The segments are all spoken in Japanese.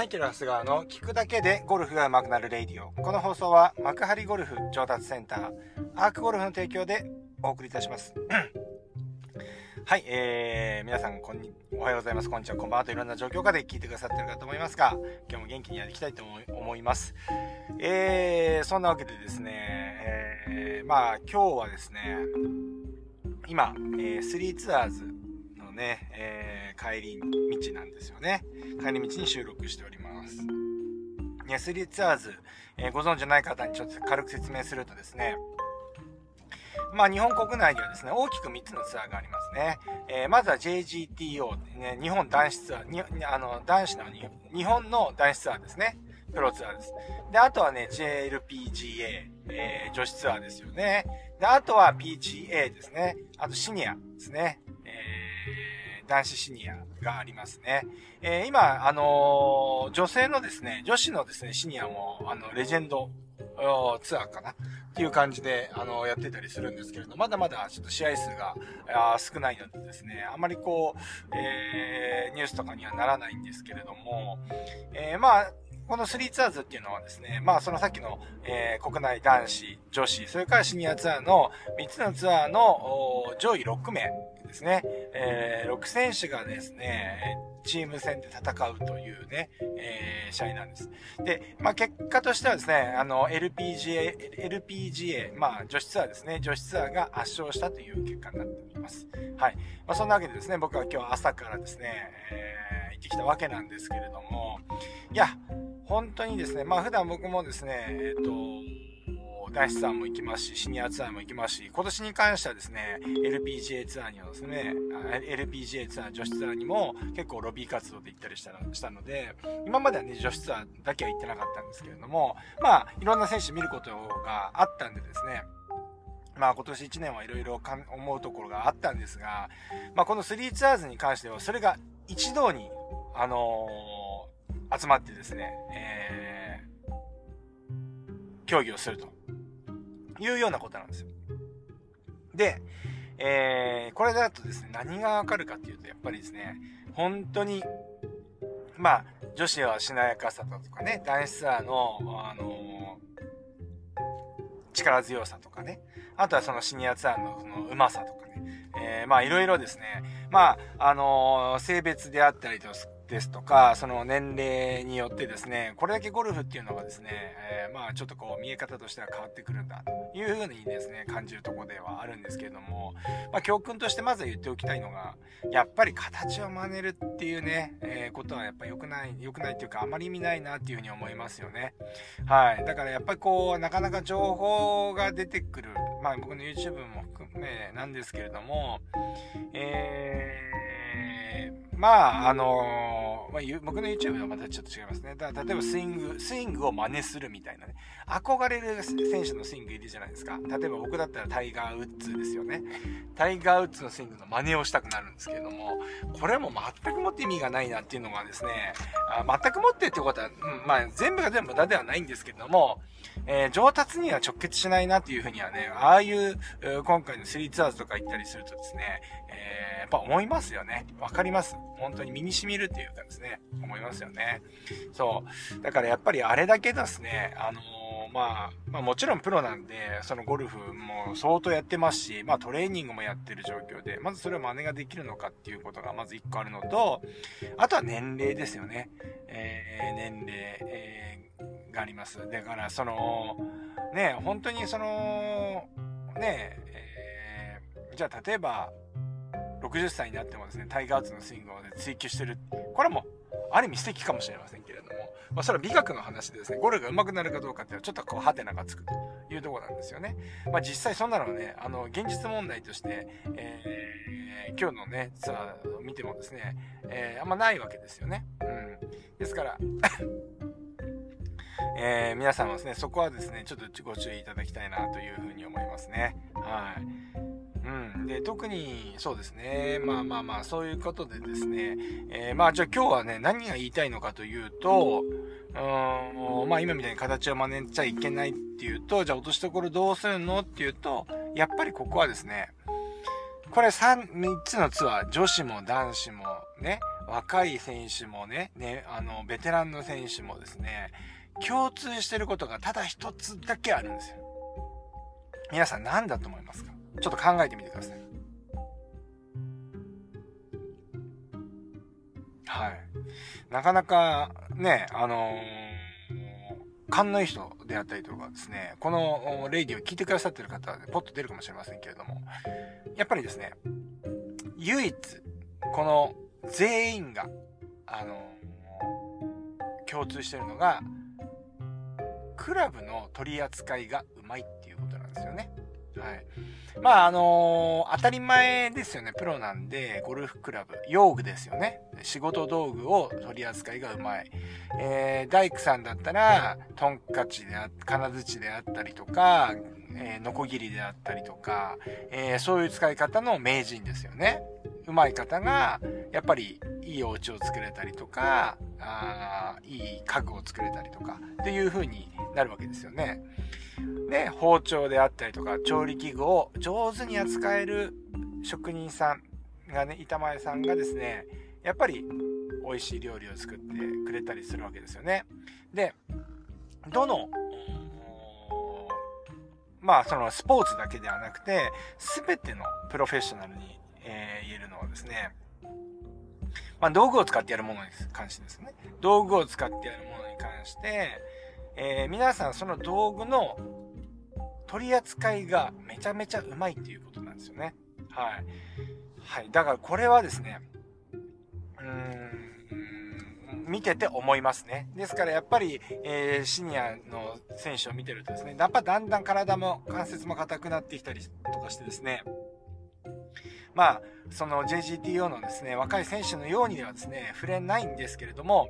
マイケル・ハスガーの聞くだけでゴルフが上手くなる Radio。この放送は幕張ゴルフ上達センター、アークゴルフの提供でお送りいたします。はい、えー、皆さん、こんに、おはようございます。こんにちは、こんばんはといろんな状況下で聞いてくださってるかと思いますが、今日も元気にやっていきたいと思います。えー、そんなわけでですね、えー、まあ、今日はですね、今、えー、スリーツアーズのね、えー、帰り道なんですよね。帰り道に収録しております。ね、スリーツアーズ、えー、ご存知ない方にちょっと軽く説明するとですね、まあ、日本国内ではですね、大きく3つのツアーがありますね。えー、まずは JGTO、ね、日本男子ツアー、にあの、男子の日本の男子ツアーですね。プロツアーです。で、あとはね、JLPGA、えー、女子ツアーですよね。で、あとは PGA ですね。あとシニアですね。男子シニアがありますね。えー、今、あのー、女性のですね、女子のですね、シニアも、あの、レジェンドツアーかな？っていう感じで、あの、やってたりするんですけれど、まだまだちょっと試合数が少ないのでですね、あまりこう、えー、ニュースとかにはならないんですけれども、えー、まあ、この3ツアーズっていうのはですね、まあそのさっきの、えー、国内男子、女子、それからシニアツアーの3つのツアーの上位6名ですね、えー、6選手がですね、チーム戦で戦うというね、えー、試合なんです。で、まあ、結果としてはですね、あの、LPGA、LPGA、まあ、女子ツアーですね、女子ツアーが圧勝したという結果になっております。はい。まあ、そんなわけでですね、僕は今日朝からですね、えー、行ってきたわけなんですけれども、いや、本当にですね、まあ、普段僕もですね、えっ、ー、と、男子ツアーも行きますし、シニアツアーも行きますし、今年に関してはですね、LPGA ツアーにはですね、LPGA ツアー、女子ツアーにも結構ロビー活動で行ったりしたしたので、今まではね、女子ツアーだけは行ってなかったんですけれども、まあ、いろんな選手見ることがあったんでですね、まあ今年1年はいろいろ思うところがあったんですが、まあこの3ツアーズに関してはそれが一堂に、あのー、集まってですね、えー、競技をすると。いうようなことなんですよ。で、えー、これだとですね、何がわかるかっていうと、やっぱりですね、本当に、まあ、女子はしなやかさだとかね、男子ツアーの、あのー、力強さとかね、あとはそのシニアツアーのそのうまさとかね、えー、まあいろいろですね、まあ、あのー、性別であったりとですとか、その年齢によってですね、これだけゴルフっていうのがですね、えー、まあちょっとこう見え方としては変わってくるんだというふうにですね、感じるとこではあるんですけれども、まあ教訓としてまずは言っておきたいのが、やっぱり形を真似るっていうね、えー、ことはやっぱ良くない、良くないっていうかあまり意味ないなっていうふうに思いますよね。はい。だからやっぱりこう、なかなか情報が出てくる、まあ僕の YouTube も含めなんですけれども、えーまあ、あのー、まあ、僕の YouTube はまたちょっと違いますね。だ例えばスイング、スイングを真似するみたいなね。憧れる選手のスイングいるじゃないですか。例えば僕だったらタイガー・ウッズですよね。タイガー・ウッズのスイングの真似をしたくなるんですけれども、これも全くもって意味がないなっていうのがですね、あ全くもってってことは、うん、まあ全部が全部無駄ではないんですけれども、えー、上達には直結しないなっていうふうにはね、ああいう、今回の3ツアーズとか行ったりするとですね、えー、やっぱ思いますよね。わかります。本当に身に染みるっていうかですね、思いますよね。そう。だからやっぱりあれだけですね、あのー、まあ、まあもちろんプロなんで、そのゴルフも相当やってますし、まあトレーニングもやってる状況で、まずそれを真似ができるのかっていうことがまず一個あるのと、あとは年齢ですよね。えー、年齢、えー、があります。だからその、ね、本当にその、ね、えー、じゃあ例えば、60歳になってもですね、タイガー・ウッズのスイングを、ね、追求してる。これも、ある意味素敵かもしれませんけれども、まあ、それは美学の話でですね、ゴルフが上手くなるかどうかっていうのは、ちょっとこう、ハテナがつくというところなんですよね。まあ、実際そんなのはね、あの、現実問題として、えー、今日のね、ツアーを見てもですね、えー、あんまないわけですよね。うん。ですから えー、皆さんはですね、そこはですね、ちょっとご注意いただきたいなというふうに思いますね。はい。うん。で、特に、そうですね。まあまあまあ、そういうことでですね。えー、まあ、じゃあ今日はね、何が言いたいのかというと、うーん、まあ今みたいに形を真似ちゃいけないっていうと、じゃあ落としどころどうするのっていうと、やっぱりここはですね、これ3、3つのツアー、女子も男子もね、若い選手もね、ね、あの、ベテランの選手もですね、共通してることがただ一つだけあるんですよ。皆さん何だと思いますか？ちょっと考えてみてください。はい。なかなかね、あのー、勘のいい人であったりとかですね、このレイディを聞いてくださってる方はポッと出るかもしれませんけれども、やっぱりですね、唯一、この全員が、あのー、共通してるのが、クラブの取り扱いがうまいっていうことなんですよね。はい。まあ、あのー、当たり前ですよね。プロなんで、ゴルフクラブ、用具ですよね。仕事道具を取り扱いがうまい。えー、大工さんだったら、トンカチであ、金槌であったりとか、えー、ノコギリであったりとか、えー、そういう使い方の名人ですよね。うまい方が、やっぱりいいお家を作れたりとか、あいい家具を作れたりとか、っていう風になるわけですよね。で、包丁であったりとか、調理器具を上手に扱える職人さんがね、板前さんがですね、やっぱり美味しい料理を作ってくれたりするわけですよね。で、どの、まあそのスポーツだけではなくて、すべてのプロフェッショナルに、えー、言えるのはですね、まあ道具を使ってやるものに関してですね、道具を使ってやるものに関して、えー、皆さんその道具の取り扱いがめちゃめちゃうまいっていうことなんですよね。はい。はい。だからこれはですね、うーん、見てて思いますね。ですからやっぱり、えー、シニアの選手を見てるとですね、やっぱだんだん体も関節も硬くなってきたりとかしてですね、まあ、その JGTO のですね、若い選手のようにではですね、触れないんですけれども、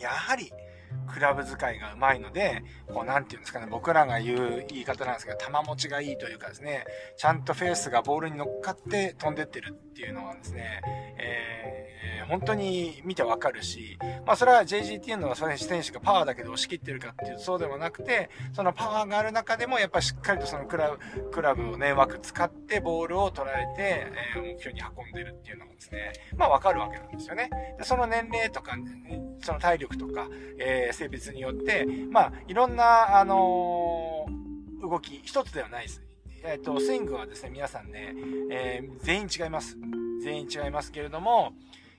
やはり、クラブ使いがうまいので、こう、なんていうんですかね、僕らが言う言い方なんですけど、球持ちがいいというかですね、ちゃんとフェースがボールに乗っかって飛んでってるっていうのはですね、えー、本当に見てわかるし、まあそれは JGTN の選手がパワーだけで押し切ってるかっていうとそうでもなくて、そのパワーがある中でもやっぱりしっかりとそのクラブ、クラブをね、うまく使ってボールを捉えて、えー、目標に運んでるっていうのがですね、まあわかるわけなんですよね。でその年齢とか、ねその体力とか、えー、性別によって、まあ、いろんな、あのー、動き、一つではないです。えっ、と、スイングはですね、皆さんね、えー、全員違います。全員違いますけれども、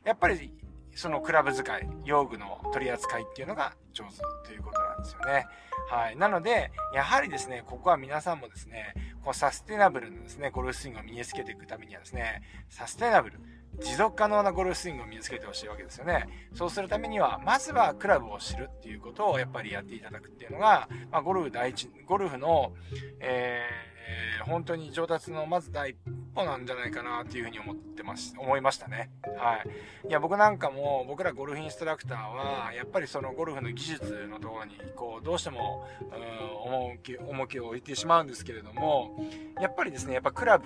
やっぱり、そのクラブ使い、用具の取り扱いっていうのが上手ということなんですよね。はい。なので、やはりですね、ここは皆さんもですね、こうサステナブルのですね、ゴルフスイングを身につけていくためにはですね、サステナブル、持続可能なゴルフスイングを身につけてほしいわけですよね。そうするためには、まずはクラブを知るっていうことをやっぱりやっていただくっていうのが、まあ、ゴルフ第一、ゴルフの、えー、え本当に上達のまず第一歩なんじゃないかなっていうふうに思ってます、思いましたね。はい。いや、僕なんかも、僕らゴルフインストラクターは、やっぱりそのゴルフの技術のところに、こう、どうしても、うん、重き、重きを置いてしまうんですけれども、やっぱりですね、やっぱクラブ、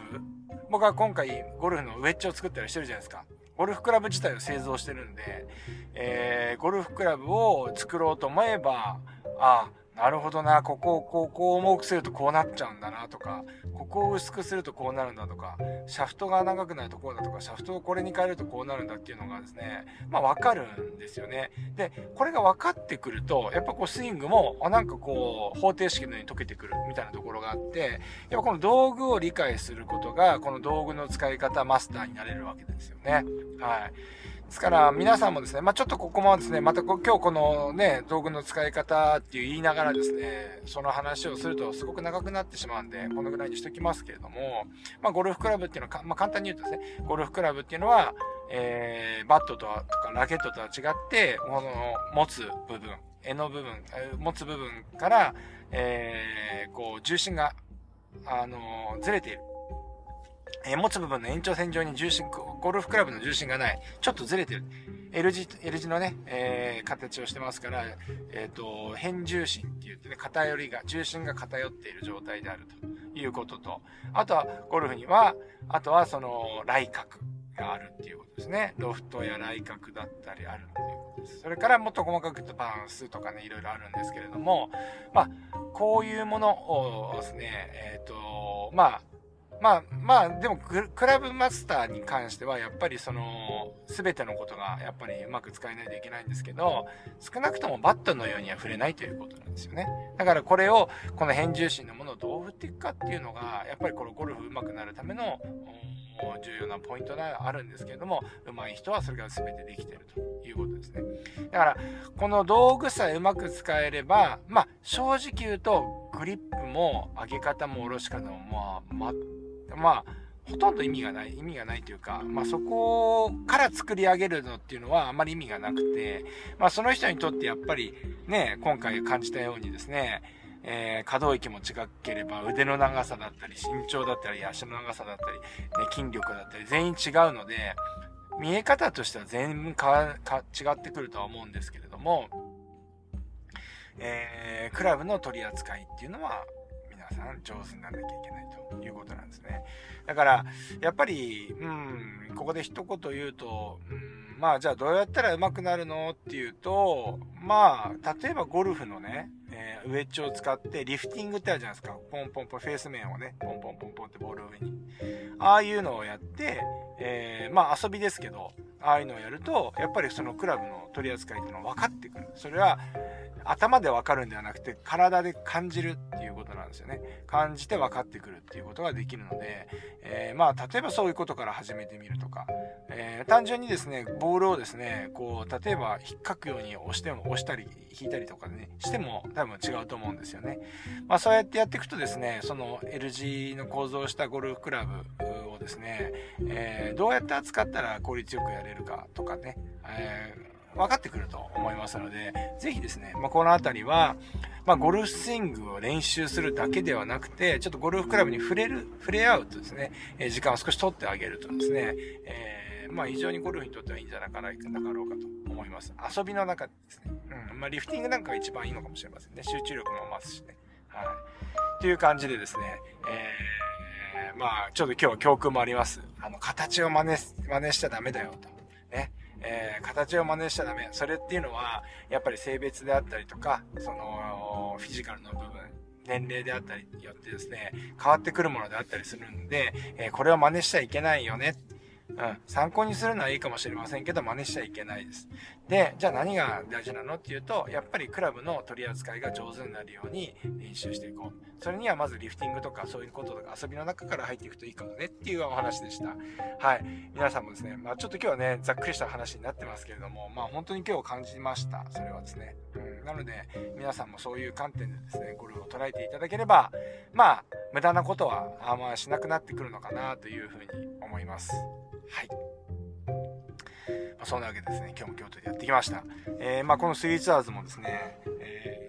僕は今回ゴルフのウェッジを作ったりしてるじゃないですか。ゴルフクラブ自体を製造してるんで、えー、ゴルフクラブを作ろうと思えば、ああ、なるほどな、ここをこう、こう重くするとこうなっちゃうんだなとか、ここを薄くするとこうなるんだとか、シャフトが長くなるとこうだとか、シャフトをこれに変えるとこうなるんだっていうのがですね、まあわかるんですよね。で、これが分かってくると、やっぱこうスイングも、あ、なんかこう、方程式のように解けてくるみたいなところがあって、やっぱこの道具を理解することが、この道具の使い方マスターになれるわけですよね。はい。ですから皆さんもですね、まあ、ちょっとここもですね、また今日このね、道具の使い方っていう言いながらですね、その話をするとすごく長くなってしまうんで、このぐらいにしときますけれども、まあ、ゴルフクラブっていうのは、まあ、簡単に言うとですね、ゴルフクラブっていうのは、えー、バットとかラケットとは違って、この持つ部分、柄の部分、持つ部分から、えー、こう、重心が、あのー、ずれている。え、持つ部分の延長線上に重心、ゴルフクラブの重心がない。ちょっとずれてる。L 字、L 字のね、えー、形をしてますから、えっ、ー、と、変重心って言ってね、偏りが、重心が偏っている状態であるということと、あとは、ゴルフには、あとはその、来角があるっていうことですね。ロフトや来角だったりあるっていうことです。それからもっと細かく言うとバウンスとかね、いろいろあるんですけれども、まあ、こういうものをですね、えっ、ー、と、まあ、まあまあ、でもクラブマスターに関しては、やっぱりその、すべてのことがやっぱりうまく使えないといけないんですけど、少なくともバットのようには触れないということなんですよね。だからこれを、この変重心のものをどう振っていくかっていうのが、やっぱりこのゴルフ上手くなるための、重要なポイントがあるんですけれども、上手い人はそれが全てできてるということですね。だから、この道具さえうまく使えれば、まあ、正直言うと、グリップも上げ方も下ろし方も、まあ、まあ、ほとんど意味がない、意味がないというか、まあそこから作り上げるのっていうのはあまり意味がなくて、まあその人にとってやっぱりね、今回感じたようにですね、えー、可動域も違ければ腕の長さだったり身長だったり足の長さだったり、ね、筋力だったり全員違うので、見え方としては全部か違ってくるとは思うんですけれども、えー、クラブの取り扱いっていうのはさん上手にならなきゃいけないということなんですね。だから、やっぱり、うん、ここで一言言うと、うん、まあじゃあどうやったら上手くなるのっていうと、まあ、例えばゴルフのね、えー、ウェッジを使ってリフティングってあるじゃないですか。ポンポンポン、フェース面をね、ポンポンポンポンってボール上に。ああいうのをやって、えー、まあ遊びですけど、ああいうのをやると、やっぱりそのクラブの取り扱いっていうのは分かってくる。それは、頭でわかるんではなくて体で感じるっていうことなんですよね。感じて分かってくるっていうことができるので、えー、まあ例えばそういうことから始めてみるとか、えー、単純にですね、ボールをですね、こう例えば引っかくように押しても押したり引いたりとかね、しても多分違うと思うんですよね。まあそうやってやっていくとですね、その L 字の構造をしたゴルフクラブをですね、えー、どうやって扱ったら効率よくやれるかとかね、えー分かってくると思いますので、ぜひですね、まあ、この辺りは、まあ、ゴルフスイングを練習するだけではなくて、ちょっとゴルフクラブに触れる、触れ合うとですね、え、時間を少し取ってあげるとですね、えー、まあ、非常にゴルフにとってはいいんじゃなかろうかと思います。遊びの中でですね、うん、まあ、リフティングなんかが一番いいのかもしれませんね。集中力も増すしね。はい。という感じでですね、えー、まあ、ちょっと今日は教訓もあります。あの、形を真似、真似しちゃダメだよと。ね。えー、形を真似しちゃダメ。それっていうのは、やっぱり性別であったりとか、その、フィジカルの部分、年齢であったりによってですね、変わってくるものであったりするんで、えー、これを真似しちゃいけないよね。うん、参考にするのはいいかもしれませんけど、真似しちゃいけないです。で、じゃあ何が大事なのっていうと、やっぱりクラブの取り扱いが上手になるように練習していこう。それにはまずリフティングとかそういうこととか遊びの中から入っていくといいかもねっていうお話でした。はい。皆さんもですね、まあちょっと今日はね、ざっくりした話になってますけれども、まあ本当に今日感じました。それはですね。うん。なので、皆さんもそういう観点でですね、ゴルフを捉えていただければ、まあ、無駄なことはあんましなくなってくるのかなというふうに思います。はい。まあ、そんなわけでですね、今日も京都でやってきました。えー、まあ、このスイーツアーズもですね、えー、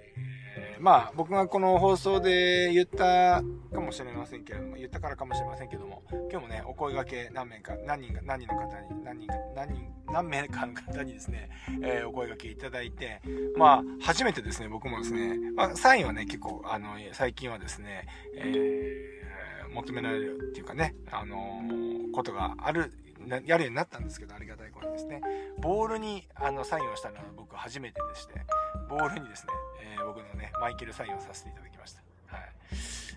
まあ、僕がこの放送で言ったかもしれませんけれども、言ったからかもしれませんけども、今日もね、お声掛け何名か、何人か、何人の方に、何人か、何人、何名かの方にですね、えー、お声掛けいただいて、まあ、初めてですね、僕もですね、まあ、サインはね、結構、あの、最近はですね、えー、求められるっていうかね、あの、ことがあるやるようになったんですけど、ありがたいことにですね。ボールにあのサインをしたのは僕初めてでして、ボールにですね、えー、僕のね、マイケルサインをさせていただきました。はい。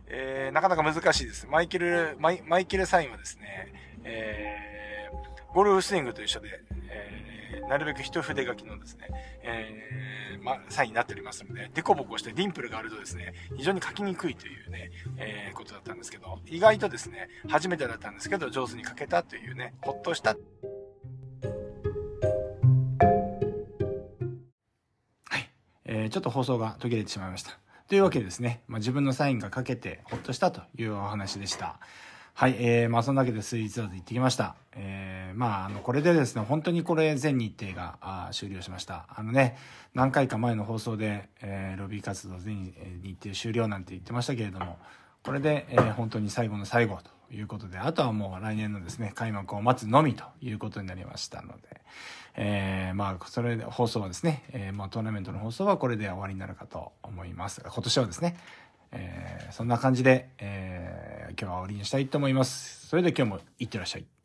えー、なかなか難しいです。マイケル、マイマイケルサインはですね、えー、ゴルフスイングと一緒で、えー、なるべく一筆書きのですね、えー、ま、サインになっておりますので、デコボコしてディンプルがあるとですね、非常に書きにくいというね、えー、ことだったんですけど、意外とですね、初めてだったんですけど、上手に書けたというね、ほっとした。はい。えー、ちょっと放送が途切れてしまいました。というわけでですね、まあ、自分のサインが書けてほっとしたというお話でした。はい、えー、まあそんなわけでスイーツアーズ行ってきました。えー、まああの、これでですね、本当にこれ全日程があ終了しました。あのね、何回か前の放送で、えー、ロビー活動全日程終了なんて言ってましたけれども、これで、えー、本当に最後の最後ということで、あとはもう来年のですね、開幕を待つのみということになりましたので、えー、まあ、それで放送はですね、えー、まあトーナメントの放送はこれで終わりになるかと思います、今年はですね、えー、そんな感じで、えー、今日は終わりにしたいと思います。それでは今日もいってらっしゃい。